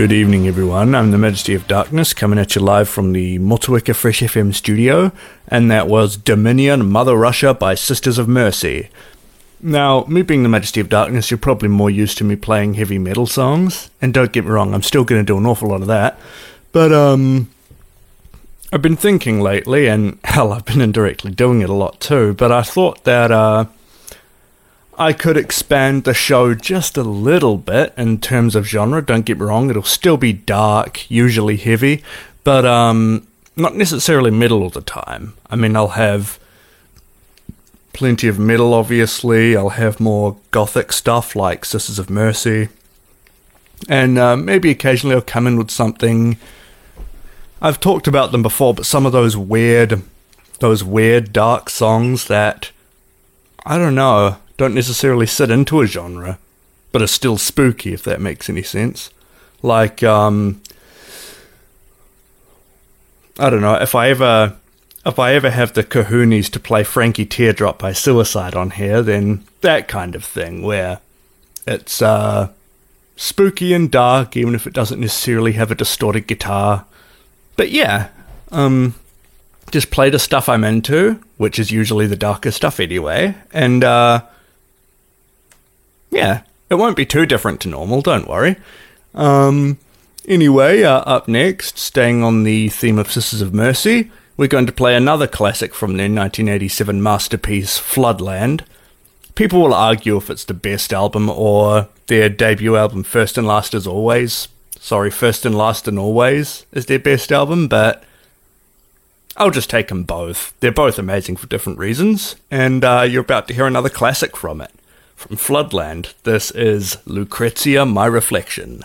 Good evening, everyone. I'm the Majesty of Darkness coming at you live from the Motueka Fresh FM studio, and that was Dominion Mother Russia by Sisters of Mercy. Now, me being the Majesty of Darkness, you're probably more used to me playing heavy metal songs, and don't get me wrong, I'm still going to do an awful lot of that. But, um, I've been thinking lately, and hell, I've been indirectly doing it a lot too, but I thought that, uh, I could expand the show just a little bit in terms of genre. Don't get me wrong, it'll still be dark, usually heavy, but um, not necessarily metal all the time. I mean, I'll have plenty of metal, obviously. I'll have more gothic stuff like Sisters of Mercy, and uh, maybe occasionally I'll come in with something. I've talked about them before, but some of those weird, those weird dark songs that I don't know don't necessarily sit into a genre, but are still spooky, if that makes any sense. Like, um, I don't know, if I ever. If I ever have the kahoonies to play Frankie Teardrop by Suicide on here, then that kind of thing, where it's uh, spooky and dark, even if it doesn't necessarily have a distorted guitar. But yeah, um, just play the stuff I'm into, which is usually the darker stuff anyway, and uh, yeah, it won't be too different to normal, don't worry. Um, anyway, uh, up next, staying on the theme of Sisters of Mercy, we're going to play another classic from their 1987 masterpiece, Floodland. People will argue if it's the best album or their debut album, First and Last as Always. Sorry, First and Last and Always is their best album, but I'll just take them both. They're both amazing for different reasons, and uh, you're about to hear another classic from it. From Floodland, this is Lucrezia My Reflection.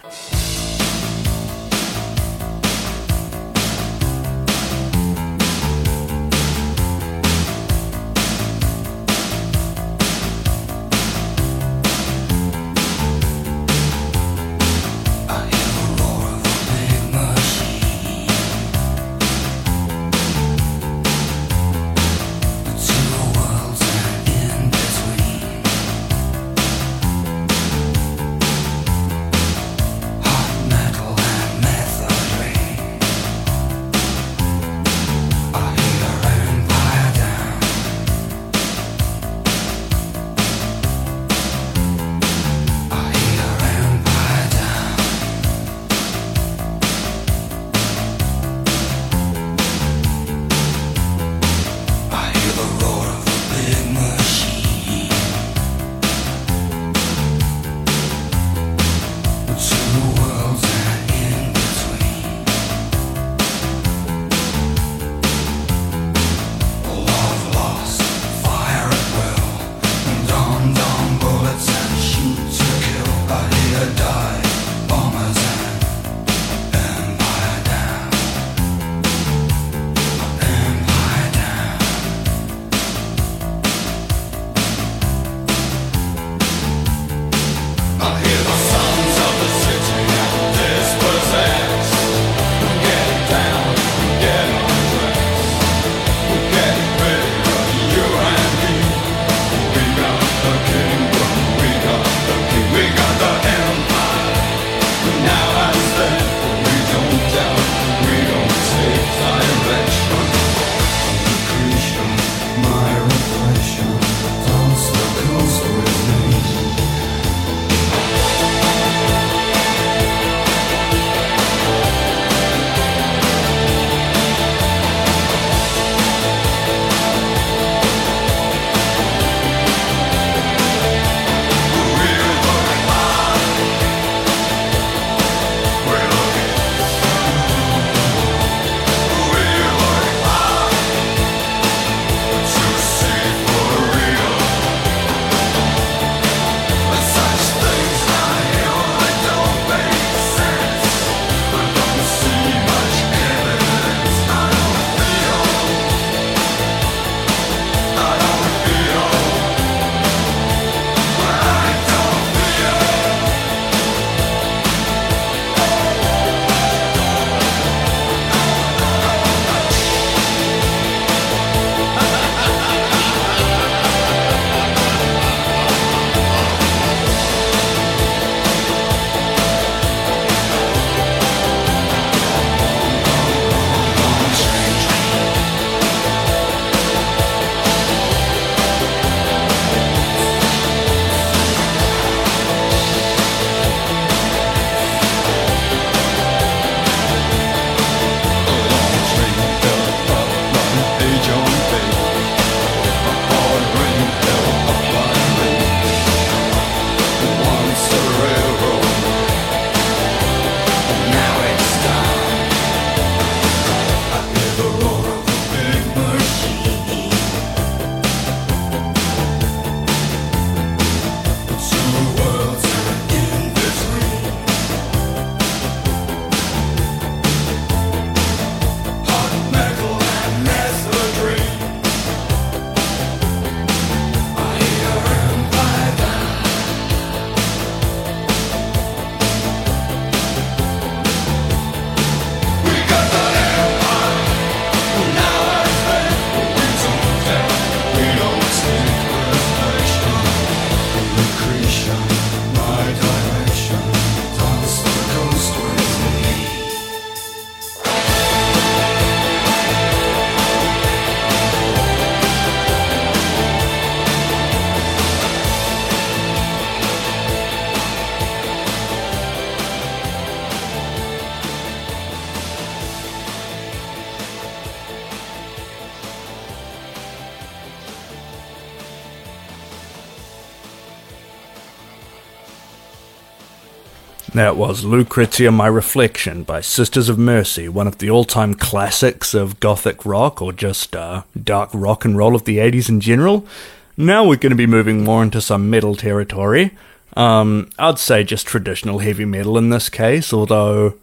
That was Lucrezia My Reflection by Sisters of Mercy, one of the all time classics of gothic rock or just uh, dark rock and roll of the 80s in general. Now we're going to be moving more into some metal territory. Um, I'd say just traditional heavy metal in this case, although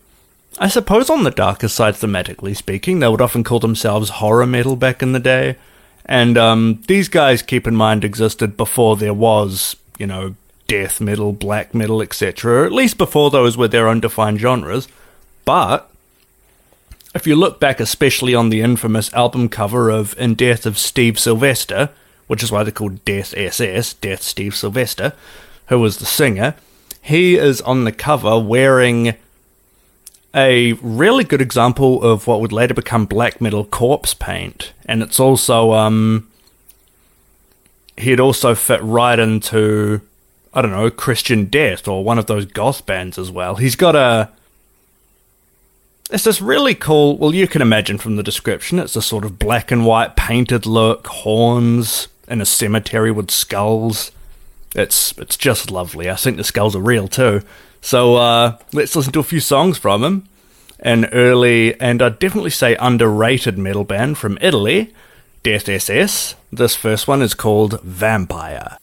I suppose on the darker side, thematically speaking, they would often call themselves horror metal back in the day. And um, these guys, keep in mind, existed before there was, you know, death metal, black metal, etc. At least before those were their undefined genres. But if you look back, especially on the infamous album cover of In Death of Steve Sylvester, which is why they're called Death SS, Death Steve Sylvester, who was the singer, he is on the cover wearing a really good example of what would later become black metal corpse paint. And it's also, um, he'd also fit right into I don't know, Christian Death or one of those goth bands as well. He's got a. It's this really cool. Well, you can imagine from the description, it's a sort of black and white painted look, horns in a cemetery with skulls. It's it's just lovely. I think the skulls are real too. So uh, let's listen to a few songs from him. An early and I'd definitely say underrated metal band from Italy, Death SS. This first one is called Vampire.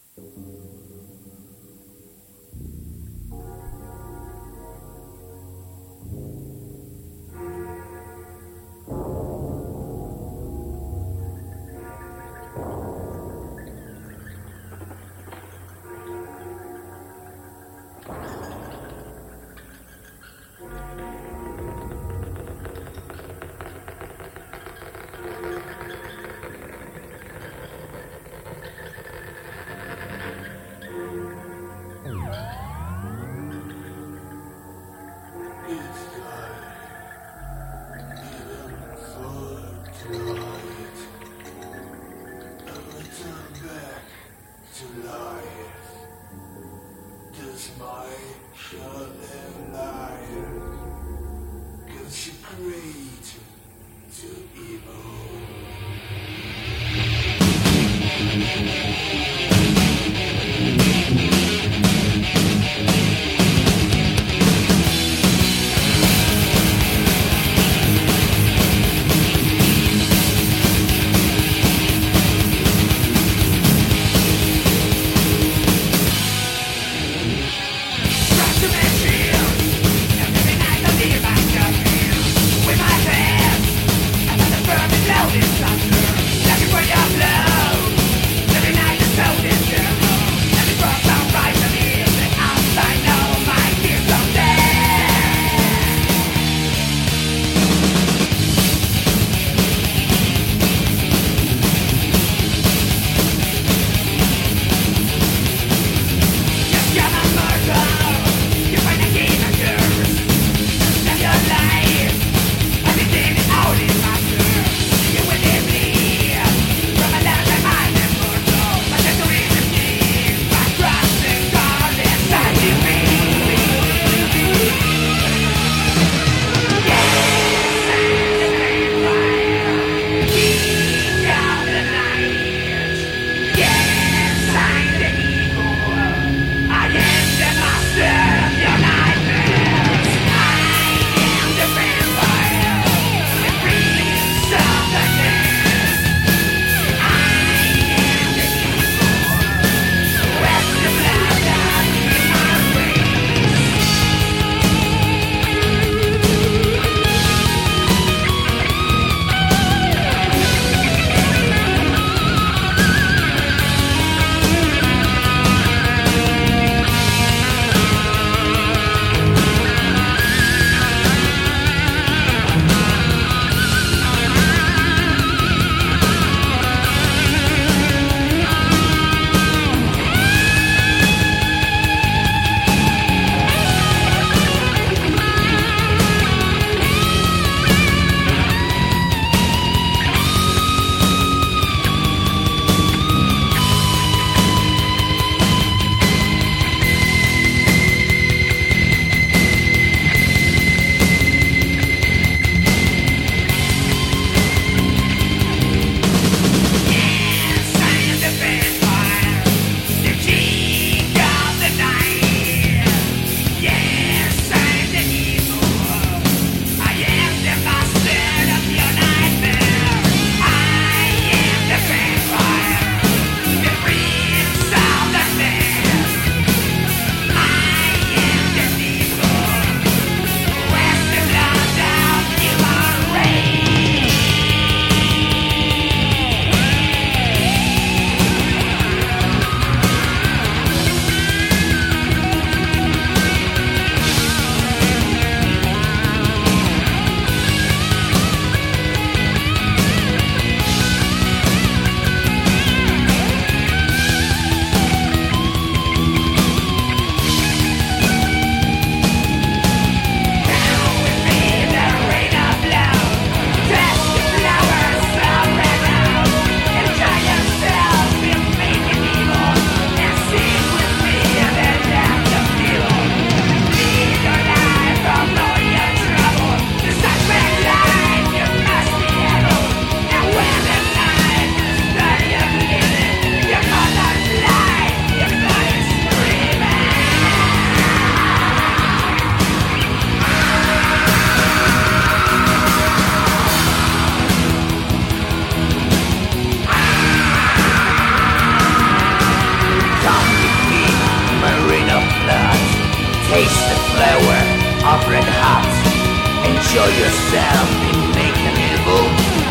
Enjoy yourself in making evil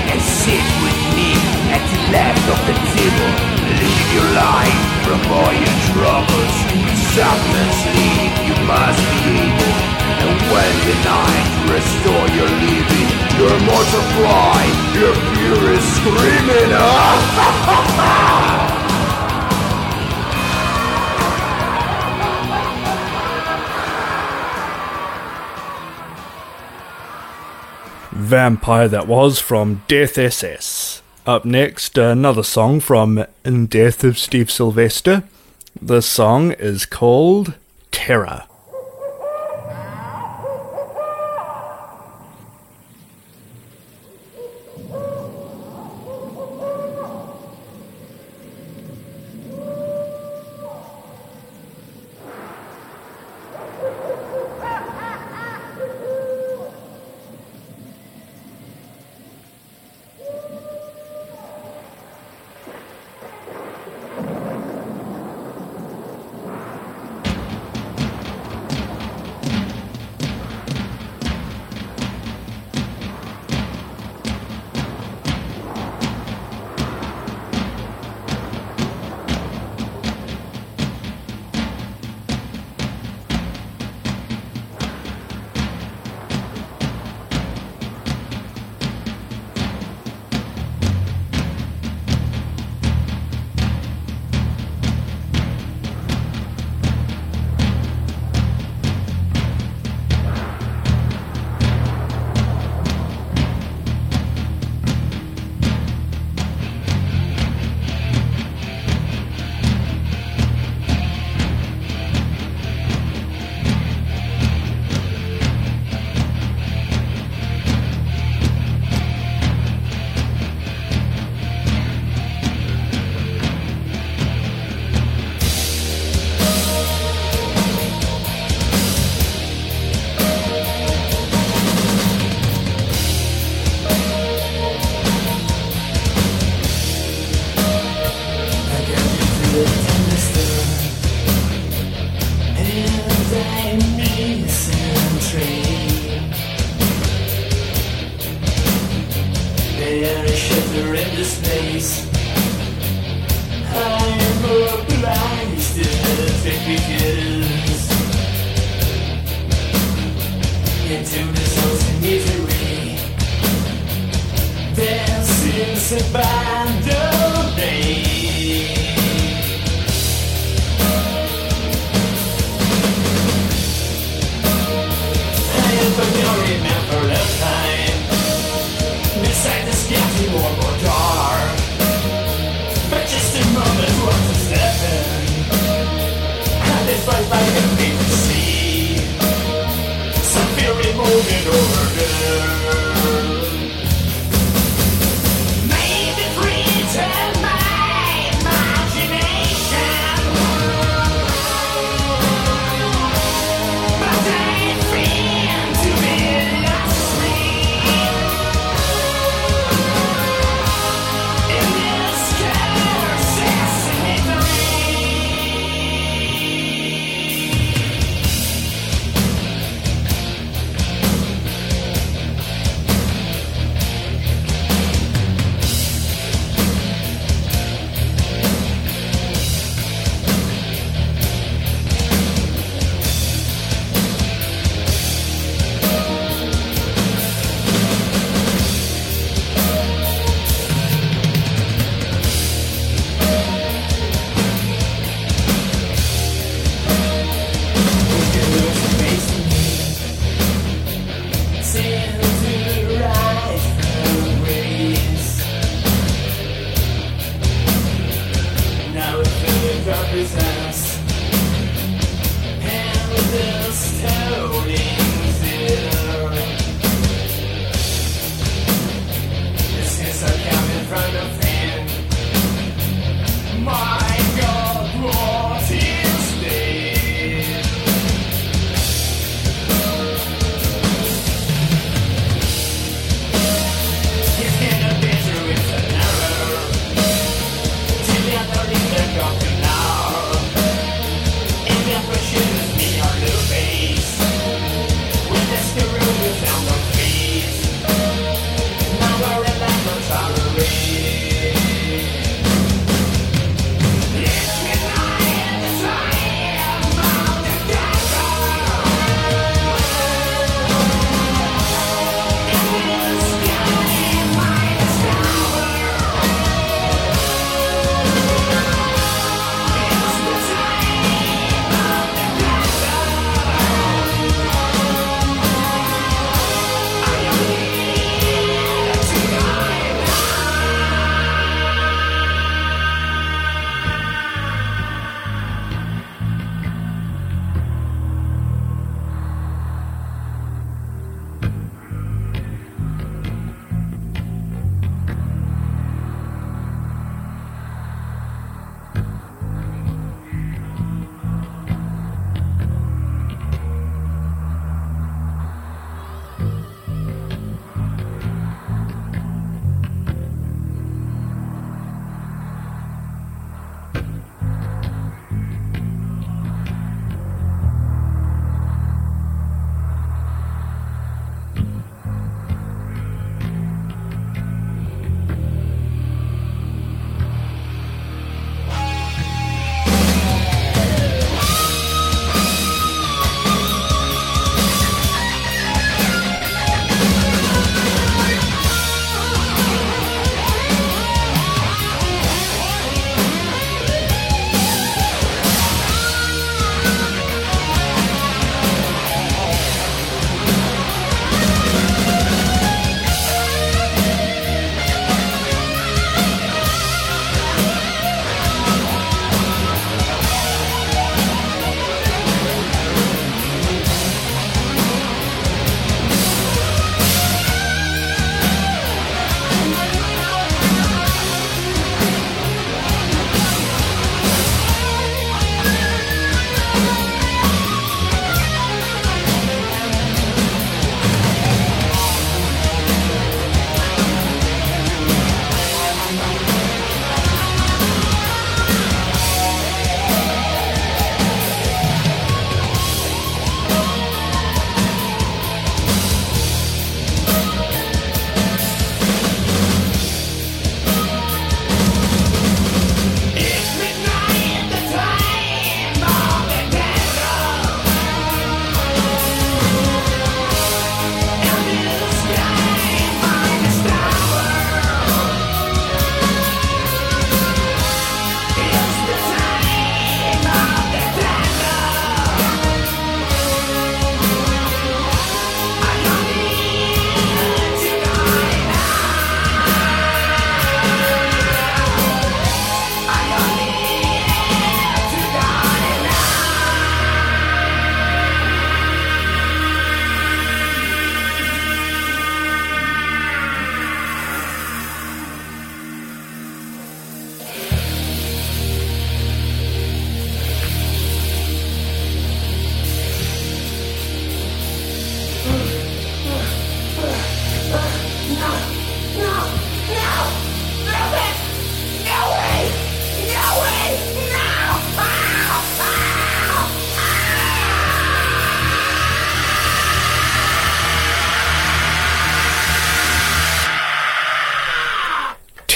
and sit with me at the left of the table. Live your life from all your troubles. Selflessly, you must be able. And when the night restore your living, your mortal cry, your fear is screaming. Ah! Vampire that was from Death SS. Up next, another song from In Death of Steve Sylvester. The song is called Terror.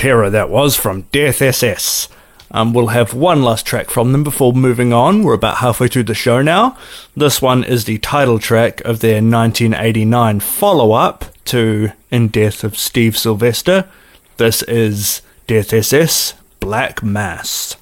terror that was from Death SS. Um, we'll have one last track from them before moving on. We're about halfway through the show now. This one is the title track of their 1989 follow up to In Death of Steve Sylvester. This is Death SS Black Mass.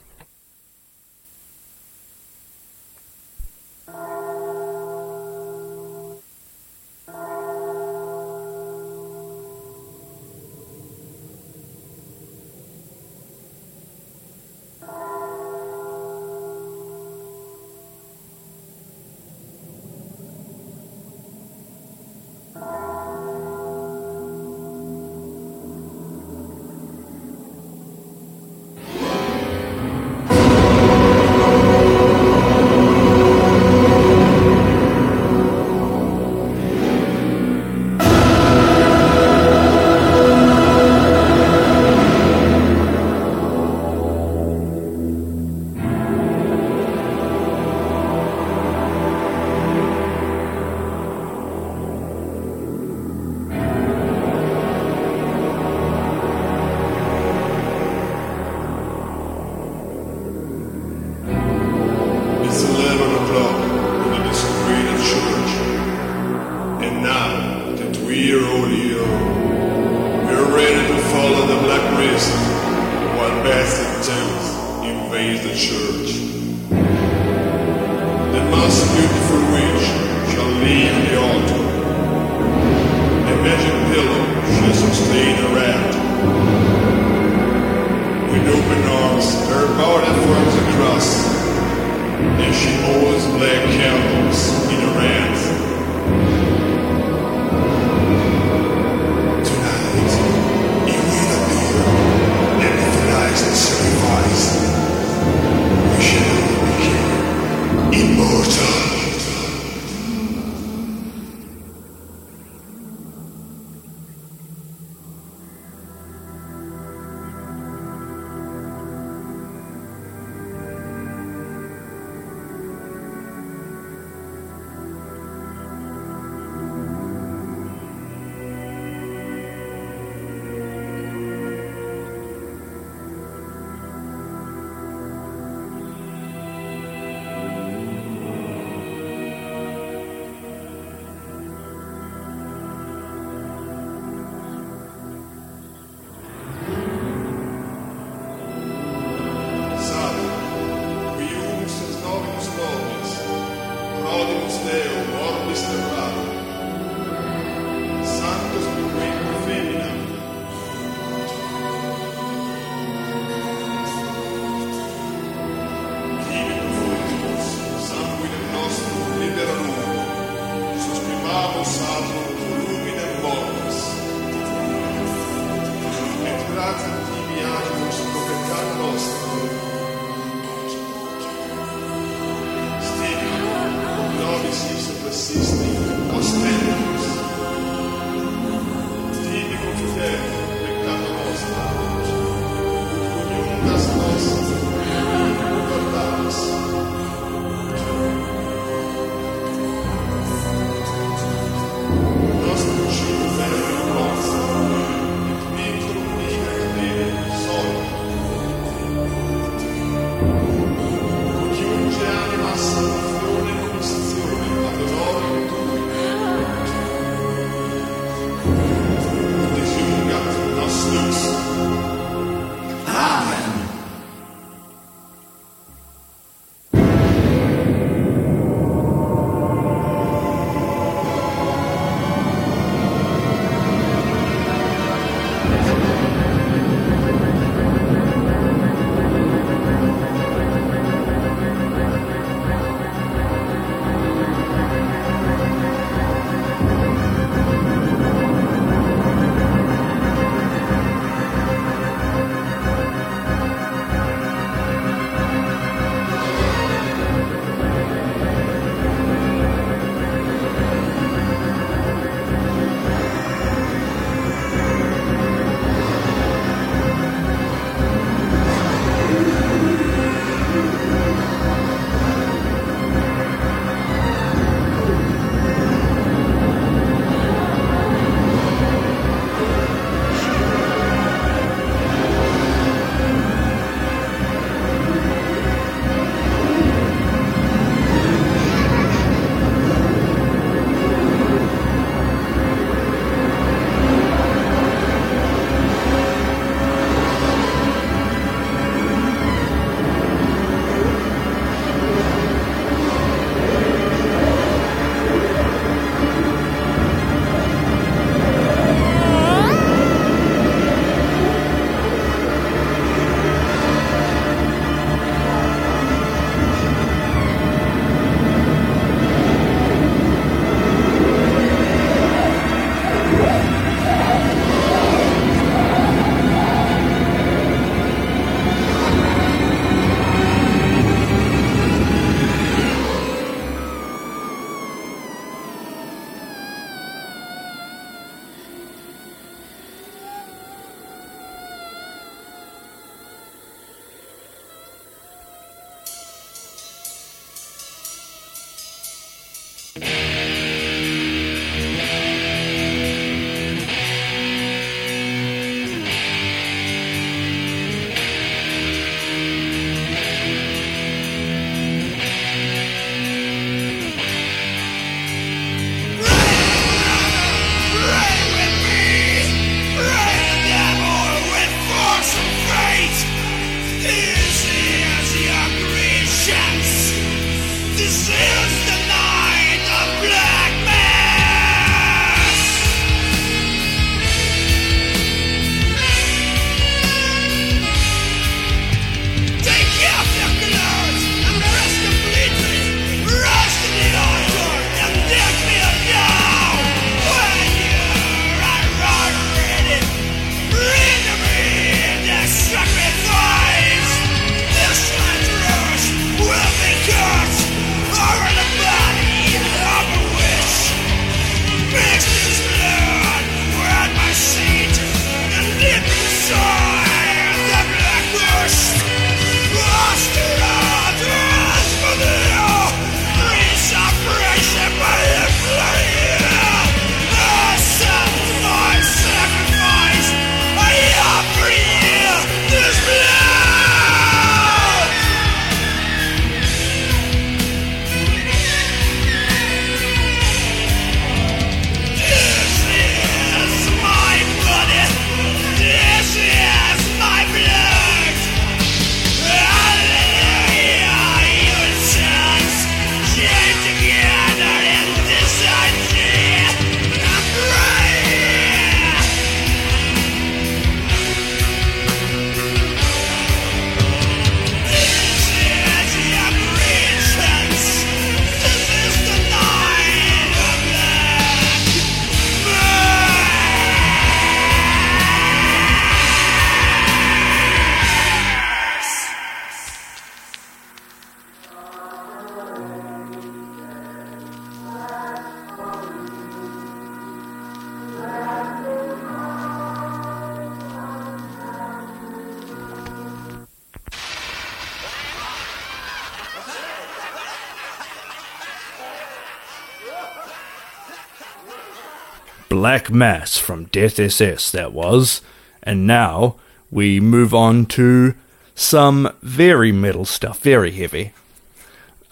Black Mass from Death SS, that was. And now we move on to some very metal stuff, very heavy.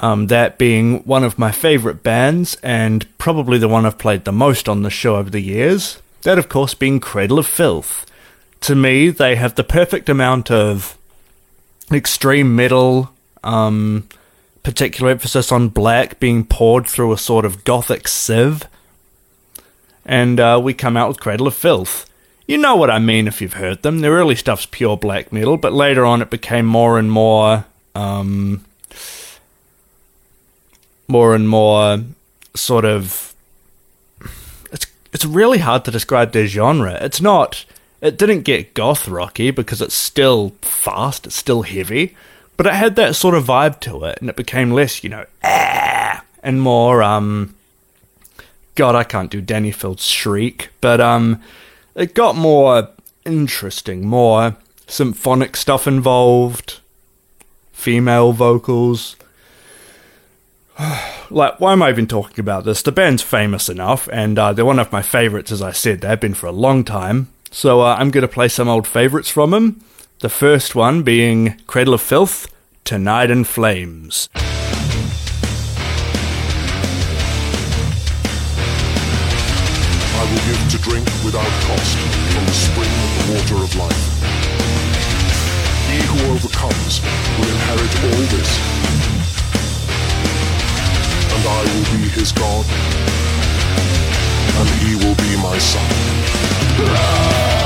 Um, that being one of my favourite bands, and probably the one I've played the most on the show over the years. That, of course, being Cradle of Filth. To me, they have the perfect amount of extreme metal, um, particular emphasis on black being poured through a sort of gothic sieve. And uh, we come out with Cradle of Filth. You know what I mean if you've heard them. Their early stuff's pure black metal, but later on it became more and more. Um, more and more sort of it's it's really hard to describe their genre. It's not it didn't get goth rocky because it's still fast, it's still heavy, but it had that sort of vibe to it and it became less, you know, ah, and more um god, I can't do Filth's shriek, but um it got more interesting, more symphonic stuff involved, female vocals like, why am I even talking about this? The band's famous enough, and uh, they're one of my favourites, as I said. They've been for a long time. So uh, I'm going to play some old favourites from them. The first one being Cradle of Filth, Tonight in Flames. I will give to drink without cost from the spring of the water of life. He who overcomes will inherit all this and I will be his God, and he will be my son.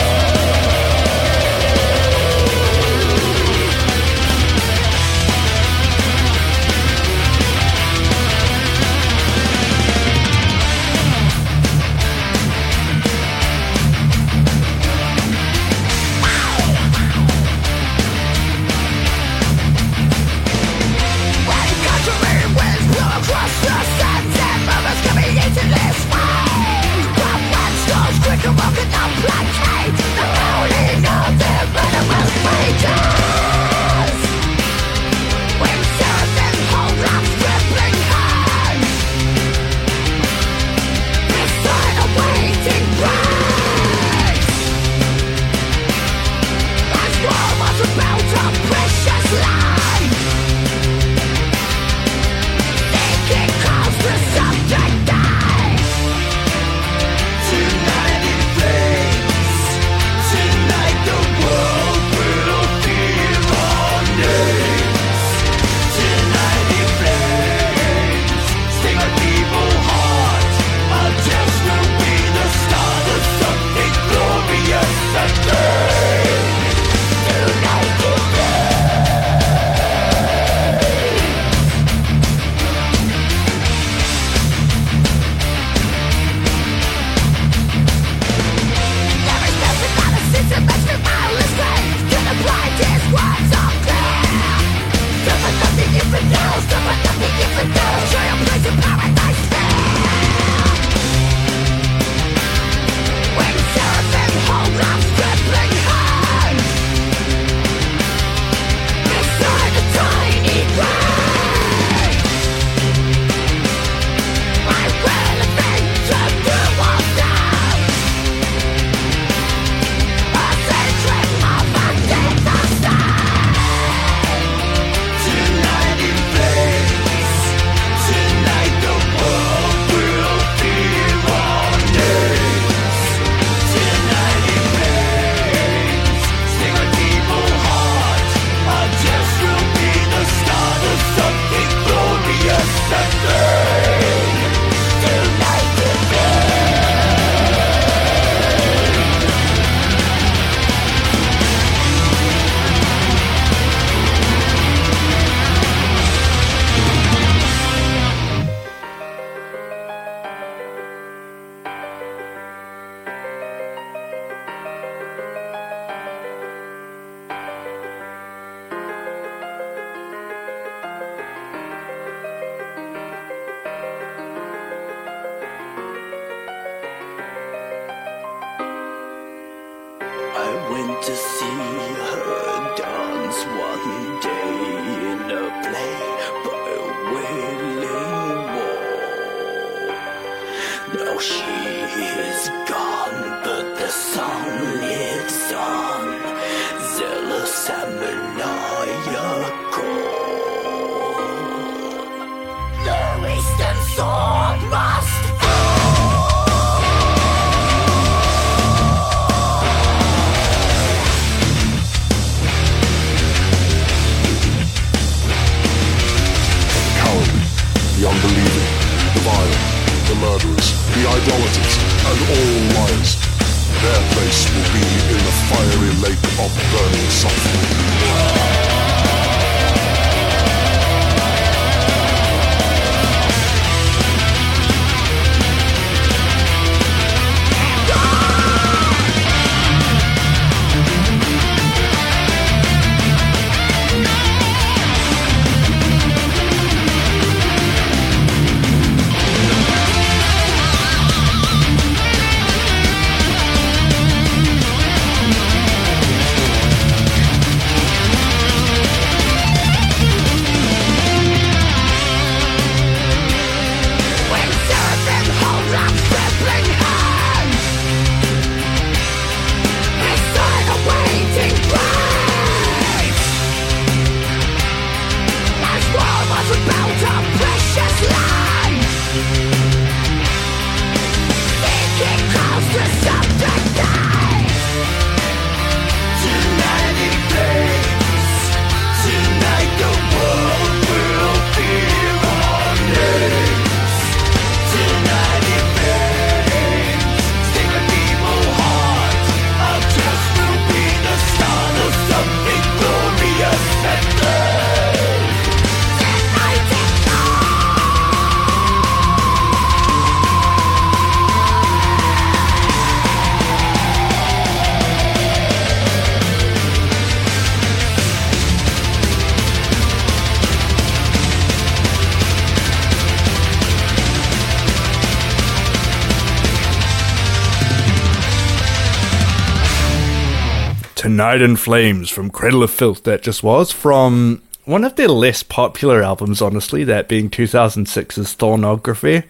Tonight in Flames from Cradle of Filth, that just was, from one of their less popular albums, honestly, that being 2006's Thornography.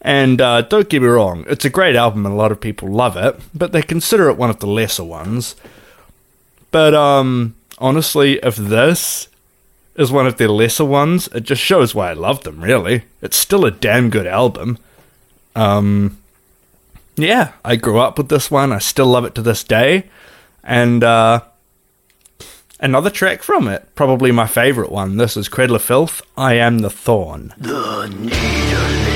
And uh, don't get me wrong, it's a great album and a lot of people love it, but they consider it one of the lesser ones. But um, honestly, if this is one of their lesser ones, it just shows why I love them, really. It's still a damn good album. Um, yeah, I grew up with this one, I still love it to this day and uh, another track from it, probably my favorite one. This is Cradle of Filth. I am the Thorn. The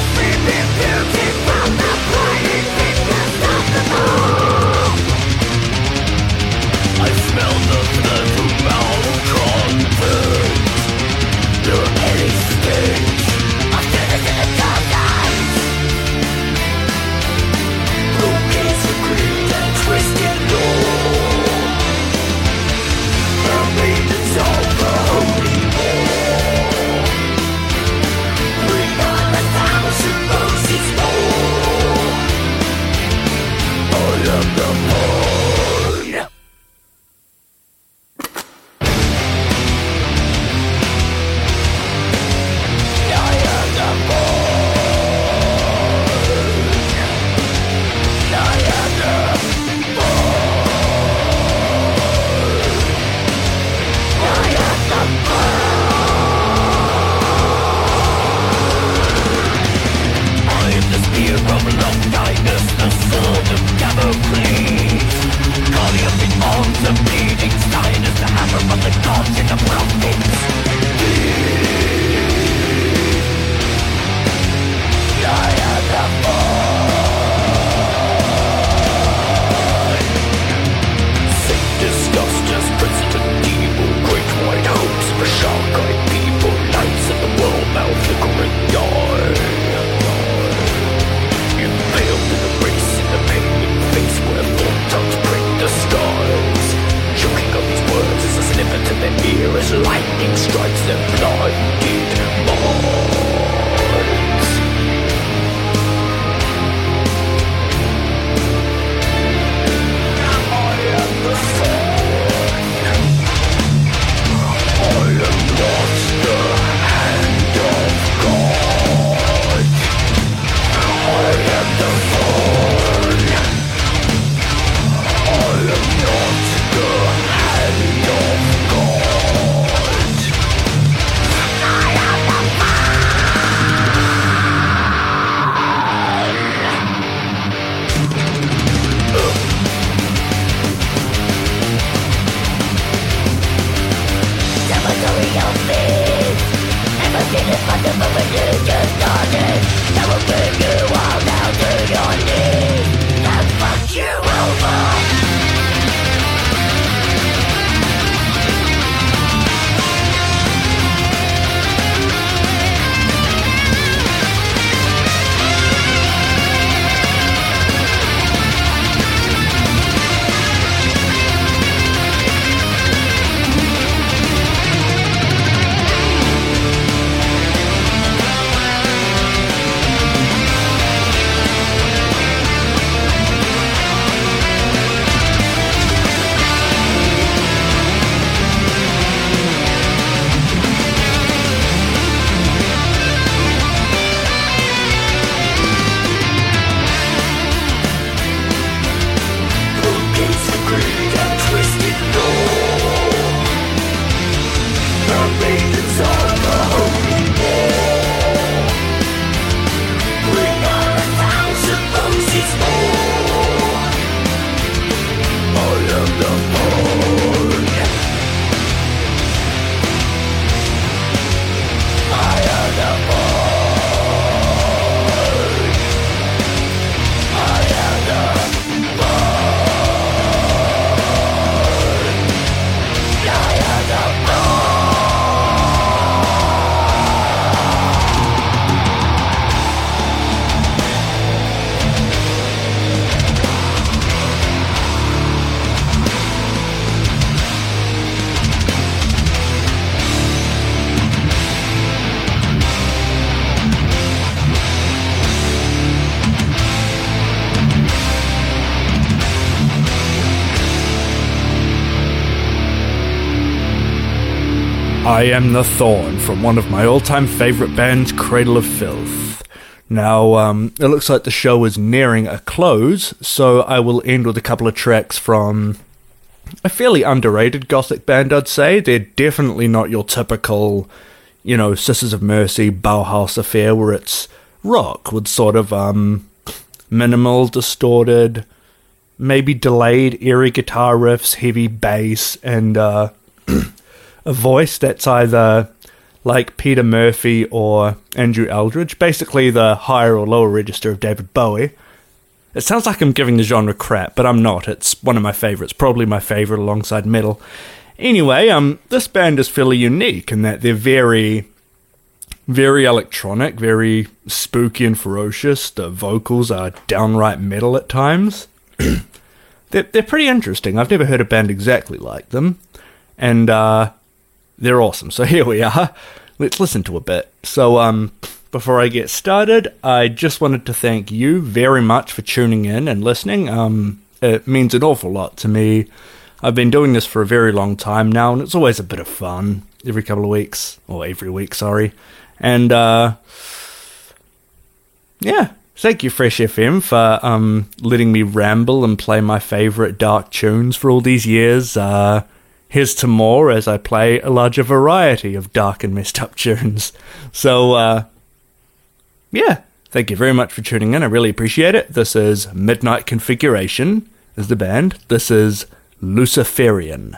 I am the Thorn from one of my all time favorite bands, Cradle of Filth. Now, um, it looks like the show is nearing a close, so I will end with a couple of tracks from a fairly underrated gothic band, I'd say. They're definitely not your typical, you know, Sisters of Mercy, Bauhaus affair where it's rock with sort of um, minimal, distorted, maybe delayed, eerie guitar riffs, heavy bass, and uh, a voice that's either like Peter Murphy or Andrew Eldritch, basically the higher or lower register of David Bowie. It sounds like I'm giving the genre crap, but I'm not. It's one of my favorites, probably my favorite alongside metal. Anyway, um, this band is fairly unique in that they're very, very electronic, very spooky and ferocious. The vocals are downright metal at times. they're, they're pretty interesting. I've never heard a band exactly like them, and uh, they're awesome. So here we are. Let's listen to a bit. So, um, before I get started, I just wanted to thank you very much for tuning in and listening. Um, it means an awful lot to me. I've been doing this for a very long time now, and it's always a bit of fun every couple of weeks, or every week, sorry. And uh, yeah, thank you, Fresh FM, for um, letting me ramble and play my favorite dark tunes for all these years. Uh, here's to more as I play a larger variety of dark and messed up tunes. So, uh, yeah, thank you very much for tuning in. I really appreciate it. This is Midnight Configuration, is the band. This is Luciferian.